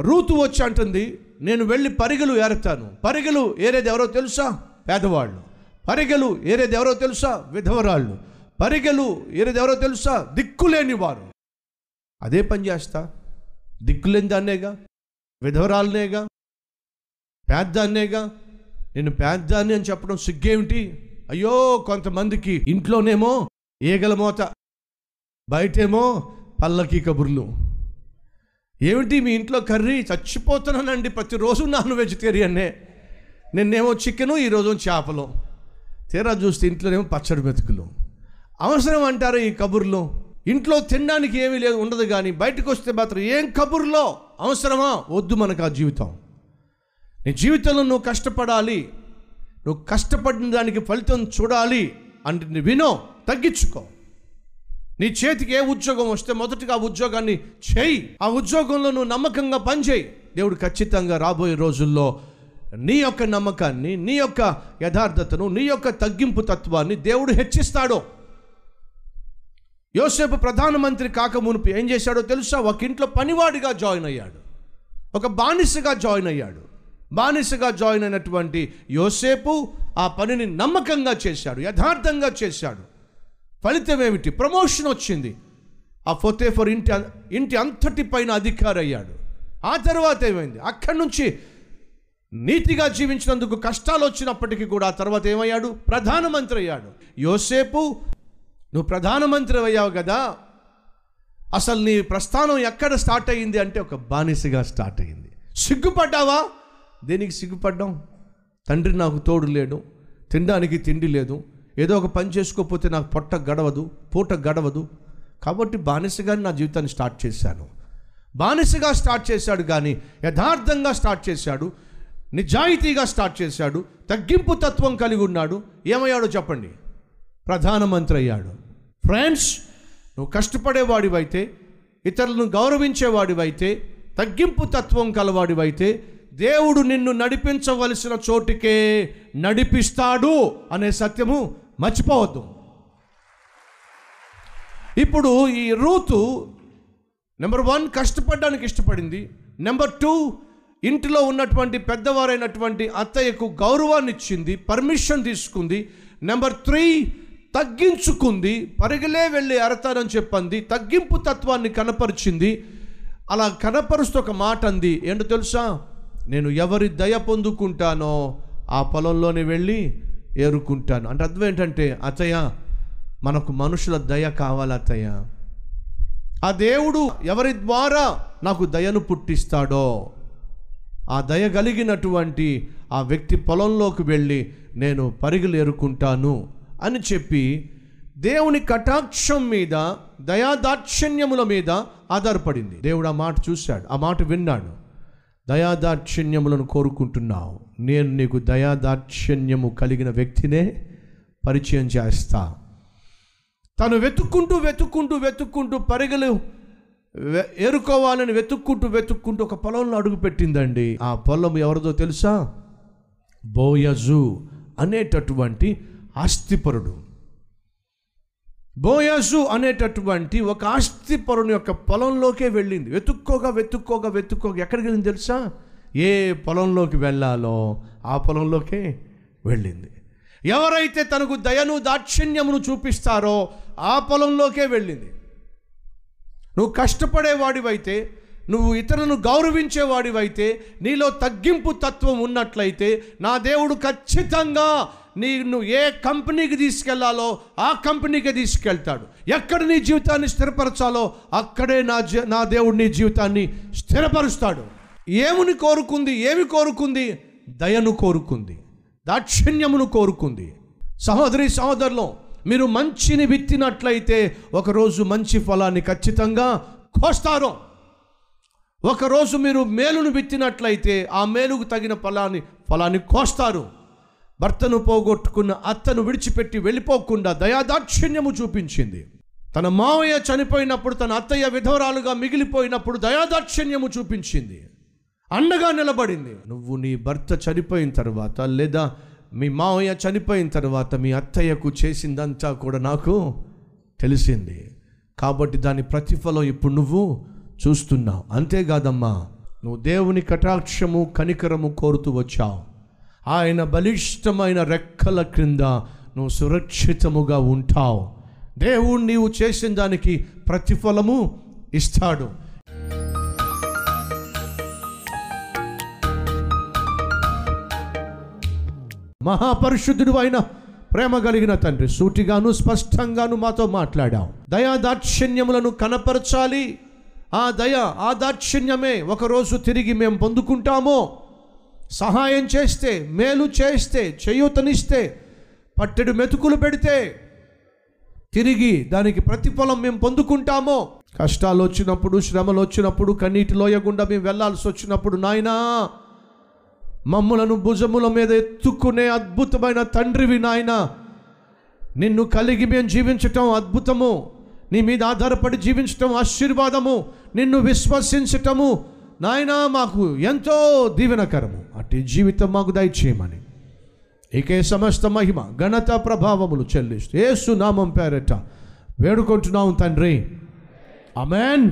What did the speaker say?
Ruth వచ్చి అంటుంది నేను వెళ్ళి పరిగెలు ఏరుతాను. పరిగెలు ఏరేది ఎవరో తెలుసా? పేదవాళ్ళు. పరిగెలు ఏరేది ఎవరో తెలుసా? విధవరాళ్ళు. పరిగెలు ఏరేది ఎవరో తెలుసా? దిక్కులేని వారు. అదే పని చేస్తా. దిక్కులేని దాన్నేగా? విధవరాలనేగా పేద్దాన్నేగా? నేను పేద్దాన్ని అని చెప్పడం సిగ్గేమిటి? అయ్యో కొంతమందికి ఇంట్లోనేమో ఏగల మోత బయటేమో పల్లకి కబుర్లు. ఏమిటి మీ ఇంట్లో కర్రీ? చచ్చిపోతున్నానండి. ప్రతిరోజు నాన్ వెజిటేరియన్నే. నిన్నేమో చికెను ఈరోజు చేపలు. తీరా చూస్తే ఇంట్లోనేమో పచ్చడి మెతుకులు అవసరం అంటారు ఈ కబుర్లు? ఇంట్లో తినడానికి ఏమీ లేదు ఉండదు కానీ బయటకు వస్తే మాత్రం ఏం కబుర్లో? అవసరమా? వద్దు మనకు ఆ జీవితం. నీ జీవితంలో నువ్వు కష్టపడాలి. నువ్వు కష్టపడిన దానికి ఫలితం చూడాలి. అంటే వినో తగ్గించుకో. నీ చేతికి ఏ ఉద్యోగం వస్తే మొదటిగా ఆ ఉద్యోగాన్ని చేయి. ఆ ఉద్యోగంలో నువ్వు నమ్మకంగా పనిచేయి. దేవుడు ఖచ్చితంగా రాబోయే రోజుల్లో నీ యొక్క నమ్మకాన్ని నీ యొక్క యథార్థతను నీ యొక్క తగ్గింపు తత్వాన్ని దేవుడు హెచ్చిస్తాడు. యోసేపు ప్రధానమంత్రి కాక మునుపు ఏం చేశాడో తెలుసా? ఒక ఇంట్లో పనివాడిగా జాయిన్ అయ్యాడు. ఒక బానిసగా జాయిన్ అయ్యాడు. బానిసగా జాయిన్ అయినటువంటి యోసేపు ఆ పనిని నమ్మకంగా చేశాడు యథార్థంగా చేశాడు. ఫలితం ఏమిటి ప్రమోషన్ వచ్చింది. ఆ ఫొతేఫర్ ఇంటి ఇంటి అంతటి పైన అధికారి అయ్యాడు ఆ తర్వాత ఏమైంది? అక్కడి నుంచి నీతిగా జీవించినందుకు కష్టాలు వచ్చినప్పటికీ కూడా ఆ తర్వాత ఏమయ్యాడు? ప్రధానమంత్రి అయ్యాడు. యోసేపు నువ్వు ప్రధానమంత్రి అయ్యావు కదా. అసలు నీ ప్రస్థానం ఎక్కడ స్టార్ట్ అయ్యింది? అంటే ఒక బానిసగా స్టార్ట్ అయ్యింది. సిగ్గుపడ్డావా? దేనికి సిగ్గుపడ్డాం? తండ్రి నాకు తోడు లేడు. తినడానికి తిండి లేదు. ఏదో ఒక పని చేసుకోకపోతే నాకు పొట్ట గడవదు పూట గడవదు. కాబట్టి బానిసగా నా జీవితాన్ని స్టార్ట్ చేశాను. బానిసగా స్టార్ట్ చేశాడు కానీ యథార్థంగా స్టార్ట్ చేశాడు నిజాయితీగా స్టార్ట్ చేశాడు తగ్గింపు తత్వం కలిగి ఉన్నాడు. ఏమయ్యాడో చెప్పండి? ప్రధానమంత్రి అయ్యాడు. ఫ్రెండ్స్ నువ్వు కష్టపడేవాడివైతే ఇతరులను గౌరవించేవాడివైతే తగ్గింపు తత్వం కలవాడివైతే దేవుడు నిన్ను నడిపించవలసిన చోటికే నడిపిస్తాడు అనే సత్యము మర్చిపోవద్దు. ఇప్పుడు ఈ రూతు నెంబర్ వన్ కష్టపడడానికి ఇష్టపడింది. నెంబర్ టూ ఇంటిలో ఉన్నటువంటి పెద్దవారైనటువంటి అత్తయ్యకు గౌరవాన్ని ఇచ్చింది పర్మిషన్ తీసుకుంది. నెంబర్ త్రీ తగ్గించుకుంది పరిగలే వెళ్ళి అరతారని చెప్పింది తగ్గింపు తత్వాన్ని కనపరిచింది. అలా కనపరుస్తూ ఒక మాట అంది ఏంటో తెలుసా? నేను ఎవరి దయ పొందుకుంటానో ఆ పొలంలోనే వెళ్ళి ఏరుకుంటాను. అంటే అర్థం ఏంటంటే అత్తయ్య మనకు మనుషుల దయ కావాలి అత్తయ్య. ఆ దేవుడు ఎవరి ద్వారా నాకు దయను పుట్టిస్తాడో ఆ దయ కలిగినటువంటి ఆ వ్యక్తి పొలంలోకి వెళ్ళి నేను పరుగులు ఎరుకుంటాను అని చెప్పి దేవుని కటాక్షం మీద దయాదాక్షిణ్యముల మీద ఆధారపడింది. దేవుడు ఆ మాట చూశాడు ఆ మాట విన్నాడు. దయాదాక్షిణ్యములను కోరుకుంటున్నావు. నేను నీకు దయాదాక్షిణ్యము కలిగిన వ్యక్తినే పరిచయం చేస్తా. తను వెతుక్కుంటూ వెతుక్కుంటూ వెతుక్కుంటూ పరిగెలు ఏరుకోవాలని వెతుక్కుంటూ వెతుక్కుంటూ ఒక పొలంలో అడుగుపెట్టిందండి. ఆ పొలం ఎవరిదో తెలుసా? బోయజు అనేటటువంటి ఆస్తిపరుడు. బోయాజు అనేటటువంటి ఒక ఆస్తిపరుని యొక్క పొలంలోకే వెళ్ళింది. వెతుక్కోగా వెతుక్కోగా వెతుక్కోగా ఎక్కడికి వెళ్ళింది తెలుసా? ఏ పొలంలోకి వెళ్ళాలో ఆ పొలంలోకే వెళ్ళింది. ఎవరైతే తనకు దయను దాక్షిణ్యమును చూపిస్తారో ఆ పొలంలోకే వెళ్ళింది. నువ్వు కష్టపడేవాడివైతే నువ్వు ఇతరులను గౌరవించేవాడివైతే నీలో తగ్గింపు తత్వం ఉన్నట్లయితే నా దేవుడు ఖచ్చితంగా నిన్ను ఏ కంపెనీకి తీసుకెళ్ళాలో ఆ కంపెనీకి తీసుకెళ్తాడు. ఎక్కడ నీ జీవితాన్ని స్థిరపరచాలో అక్కడే నా నా దేవుడు నీ జీవితాన్ని స్థిరపరుస్తాడు. ఏముని కోరుకుంది ఏమి కోరుకుంది? దయను కోరుకుంది దాక్షిణ్యమును కోరుకుంది. సహోదరి సహోదరులు మీరు మంచిని విత్తినట్లయితే ఒకరోజు మంచి ఫలాన్ని ఖచ్చితంగా కోస్తారు. ఒకరోజు మీరు మేలును విత్తినట్లయితే ఆ మేలుకు తగిన ఫలాన్ని ఫలాన్ని కోస్తారు. భర్తను పోగొట్టుకున్న అత్తను విడిచిపెట్టి వెళ్ళిపోకుండా దయాదాక్షిణ్యము చూపించింది. తన మావయ్య చనిపోయినప్పుడు తన అత్తయ్య విధవరాలుగా మిగిలిపోయినప్పుడు దయాదాక్షిణ్యము చూపించింది. అండగా నిలబడింది. నువ్వు నీ భర్త చనిపోయిన తర్వాత లేదా మీ మావయ్య చనిపోయిన తర్వాత మీ అత్తయ్యకు చేసిందంతా కూడా నాకు తెలిసింది. కాబట్టి దాని ప్రతిఫలం ఇప్పుడు నువ్వు చూస్తున్నావు. అంతేకాదమ్మా నువ్వు దేవుని కటాక్షము కనికరము కోరుతూ వచ్చావు. ఆయన బలిష్టమైన రెక్కల క్రింద నువ్వు సురక్షితముగా ఉంటావు. దేవుడు నీవు చేసిన దానికి ప్రతిఫలము ఇస్తాడు. మహాపరిశుద్ధుడు అయిన ప్రేమ కలిగిన తండ్రి సూటిగాను స్పష్టంగాను మాతో మాట్లాడావు. దయా దాక్షిణ్యములను కనపరచాలి. ఆ దయ ఆ దాక్షిణ్యమే ఒకరోజు తిరిగి మేము పొందుకుంటామో సహాయం చేస్తే మేలు చేస్తే చేయూతనిస్తే పట్టెడు మెతుకులు పెడితే తిరిగి దానికి ప్రతిఫలం మేము పొందుకుంటామో. కష్టాలు వచ్చినప్పుడు శ్రమలు వచ్చినప్పుడు కన్నీటి లోయ గుండా మేము వెళ్ళాల్సి వచ్చినప్పుడు నాయనా మమ్ములను భుజముల మీద ఎత్తుకునే అద్భుతమైన తండ్రివి నాయన. నిన్ను కలిగి మేము జీవించటం అద్భుతము. నీ మీద ఆధారపడి జీవించటం ఆశీర్వాదము. నిన్ను విశ్వసించటము. నాయన మాకు ఎంతో దీవెనకరము. అట్టి జీవితం మాకు దయచేయమని. ఇకే సమస్త మహిమ ఘనత ప్రభావములు చెల్లిస్తూ ఏసు నామం పేరట వేడుకుంటున్నాం తండ్రి. అమెన్